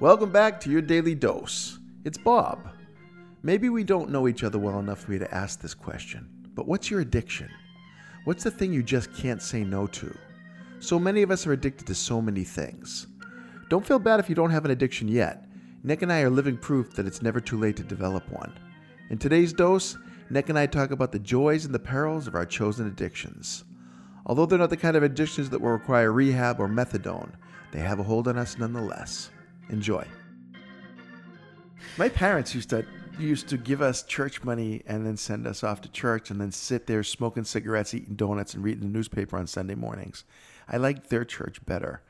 Welcome back to your daily dose. It's Bob. Maybe we don't know each other well enough for me to ask this question, but what's your addiction? What's the thing you just can't say no to? So many of us are addicted to so many things. Don't feel bad if you don't have an addiction yet. Nick and I are living proof that it's never too late to develop one. In today's dose, Nick and I talk about the joys and the perils of our chosen addictions. Although they're not the kind of addictions that will require rehab or methadone, they have a hold on us nonetheless. Enjoy. My parents used to used to give us church money and then send us off to church and then sit there smoking cigarettes, eating donuts, and reading the newspaper on Sunday mornings. I liked their church better.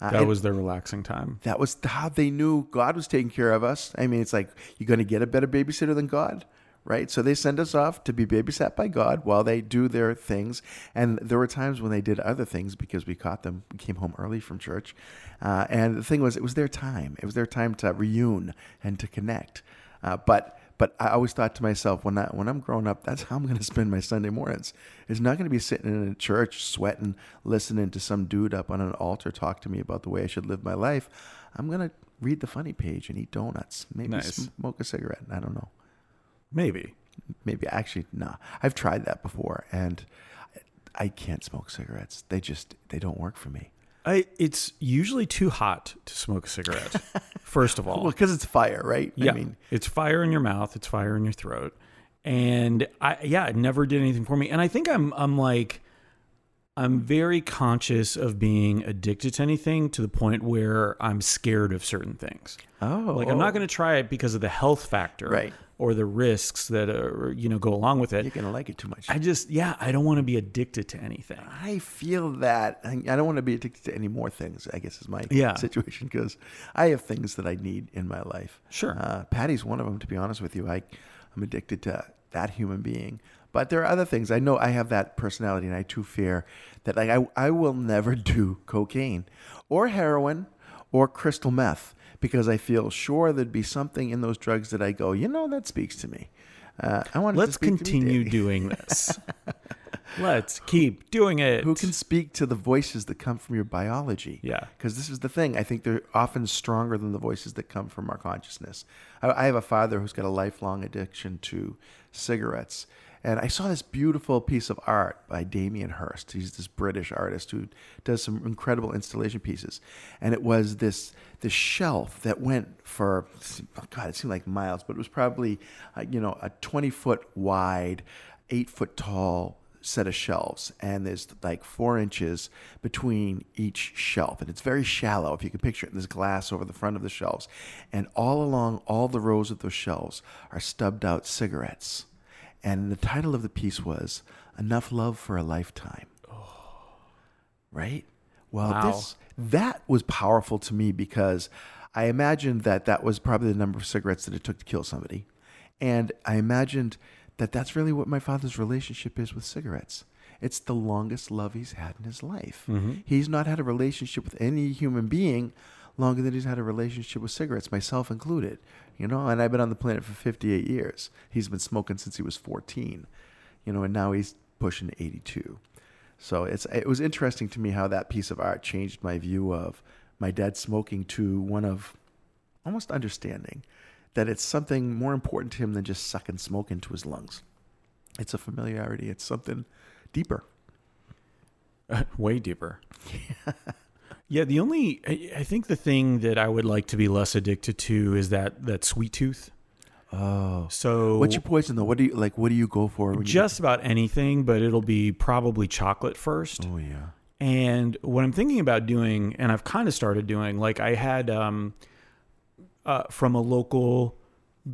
Uh, That was their relaxing time. that was how they knew God was taking care of us. I mean, it's like you're going to get a better babysitter than God, right? So they send us off to be babysat by God while they do their things. And there were times when they did other things because we caught them. We came home early from church, uh, and the thing was, it was their time. It was their time to reune and to connect. Uh, but but I always thought to myself, when I when I'm growing up, that's how I'm going to spend my Sunday mornings. It's not going to be sitting in a church sweating, listening to some dude up on an altar talk to me about the way I should live my life. I'm going to read the funny page and eat donuts, maybe Nice. smoke a cigarette. I don't know. Maybe. Maybe actually, nah. I've tried that before, and I can't smoke cigarettes. They just they don't work for me. I, it's usually too hot to smoke a cigarette. First of all, Well, because it's fire, right? yeah, I mean, it's fire in your mouth, it's fire in your throat, and I yeah, it never did anything for me. And I think I'm I'm like I'm very conscious of being addicted to anything to the point where I'm scared of certain things. oh, Like I'm not going to try it because of the health factor, Right. or the risks that are, you know go along with it. You're gonna like it too much. I just yeah, I don't want to be addicted to anything. I feel that I I don't want to be addicted to any more things. I guess is my Yeah. situation because I have things that I need in my life. Sure. uh, Patty's one of them. To be honest with you, I I'm addicted to that human being. But there are other things. I know I have that personality, and I too fear that like I I will never do cocaine or heroin or crystal meth because I feel sure there'd be something in those drugs that I go, you know, that speaks to me. Uh, I want to Let's to continue daily." doing this. Let's keep doing it. who can speak to the voices that come from your biology. Yeah. Because this is the thing. I think they're often stronger than the voices that come from our consciousness. I, I have a father who's got a lifelong addiction to cigarettes. And I saw this beautiful piece of art by Damien Hirst. He's this British artist who does some incredible installation pieces. And it was this this shelf that went for oh God, it seemed like miles, but it was probably uh, you know a twenty foot wide, eight foot tall set of shelves. And there's like four inches between each shelf. And it's very shallow if you can picture it. There's glass over the front of the shelves. And all along all the rows of those shelves are stubbed out cigarettes and the title of the piece was enough love for a lifetime. Oh. Right? Well Wow. this that was powerful to me because i imagined that that was probably the number of cigarettes that it took to kill somebody. And i imagined that that's really what my father's relationship is with cigarettes. It's the longest love he's had in his life. Mm-hmm. He's not had a relationship with any human being longer than he's had a relationship with cigarettes myself included you know and i've been on the planet for 58 years he's been smoking since he was 14 you know and now he's pushing 82 so it's it was interesting to me how that piece of art changed my view of my dad smoking to one of almost understanding that it's something more important to him than just sucking smoke into his lungs. It's a familiarity. It's something deeper. way deeper. yeah, the only I, I think the thing that I would like to be less addicted to is that that sweet tooth. Oh, So what's your poison though? What do you like? What do you go for? When you, just about anything, but it'll be probably chocolate first. oh yeah, And what I'm thinking about doing, and I've kind of started doing, like I had um, uh, from a local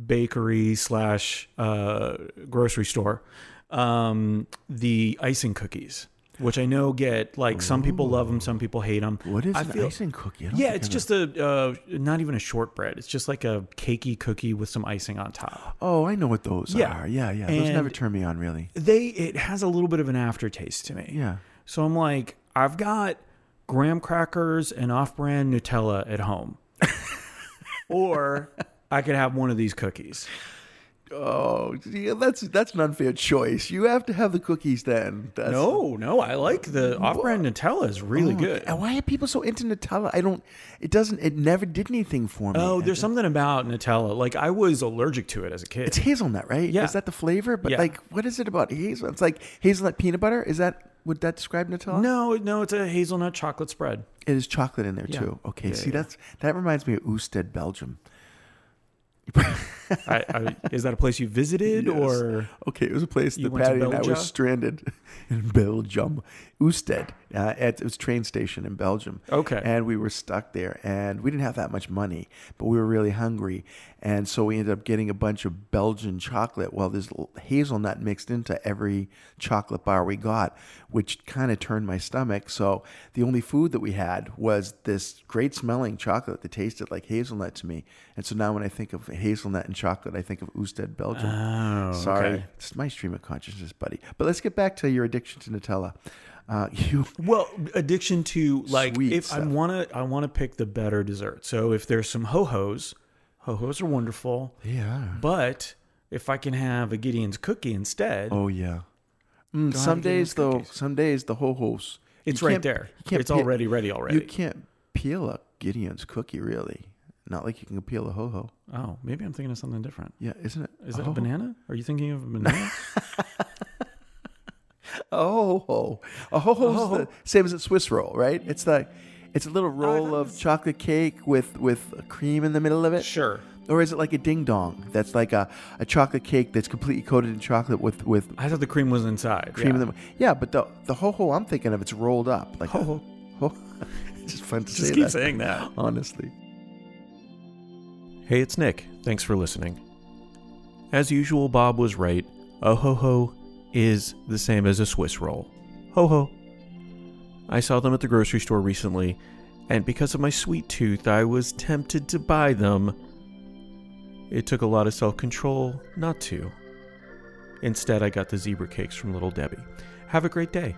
bakery slash uh, grocery store, um, the icing cookies, which I know get like some people love them, some people hate them. what is I an feel- icing cookie? I don't Yeah, think it's I've just a uh, not even a shortbread. It's just like a cakey cookie with some icing on top. Oh, I know what those Yeah. are. Yeah, yeah. Those never And- turn me on really. They it has a little bit of an aftertaste to me. Yeah. So I'm like, I've got graham crackers and off-brand Nutella at home, or I could have one of these cookies. Oh, yeah, that's that's an unfair choice. You have to have the cookies then. That's, No, no, I like the off-brand Nutella is really Oh, good. Why are people so into Nutella? I don't. It doesn't. It never did anything for me. Oh, there's something about Nutella. Like I was allergic to it as a kid. It's hazelnut, right? Yeah. Is that the flavor? But Yeah. like, what is it about hazelnut? It's like hazelnut peanut butter. Is that would that describe Nutella? no, no, it's a hazelnut chocolate spread. It is chocolate in there Yeah. too. Okay, see that's that reminds me of Oosted, Belgium. I, I, is that a place you visited Yes. or? Okay, it was a place that Patty and I were stranded in Belgium, Oosted. Uh, at, it was a train station in Belgium. Okay. and we were stuck there, and we didn't have that much money, but we were really hungry, and so we ended up getting a bunch of Belgian chocolate. Well, there's hazelnut mixed into every chocolate bar we got, which kind of turned my stomach. So the only food that we had was this great smelling chocolate that tasted like hazelnut to me, and so now when I think of hazelnut and chocolate, I think of Oosted, Belgium. Oh, Sorry, okay. it's my stream of consciousness, buddy. But let's get back to your addiction to Nutella. Uh, you, Well, addiction to like if I want to, I want to pick the better dessert. So if there's some ho hos, ho hos are wonderful. yeah. But if I can have a Gideon's cookie instead, Oh yeah. Mm, some days though, cookies. some days the ho hos. it's right there. It's peel- already ready already. You can't peel a Gideon's cookie really. Not like you can peel a ho ho. oh, maybe I'm thinking of something different. Yeah, isn't it? Is that ho-ho? a banana? Are you thinking of a banana? Oh, a ho ho. A ho the same as a Swiss roll, right? It's like it's a little oh, roll thought it of chocolate cake with with a cream in the middle of it. sure. Or is it like a ding dong? That's like a, a chocolate cake that's completely coated in chocolate with with I thought the cream was inside. cream yeah. in the Yeah, but the the ho ho I'm thinking of it's rolled up like Ho-ho. ho. it's just fun to Just say keep that. saying that. Honestly. Hey, it's Nick. Thanks for listening. As usual, Bob was right. A ho ho is the same as a Swiss roll. Ho ho. I saw them at the grocery store recently, and because of my sweet tooth, I was tempted to buy them. It took a lot of self control not to. Instead, I got the zebra cakes from Little Debbie. Have a great day.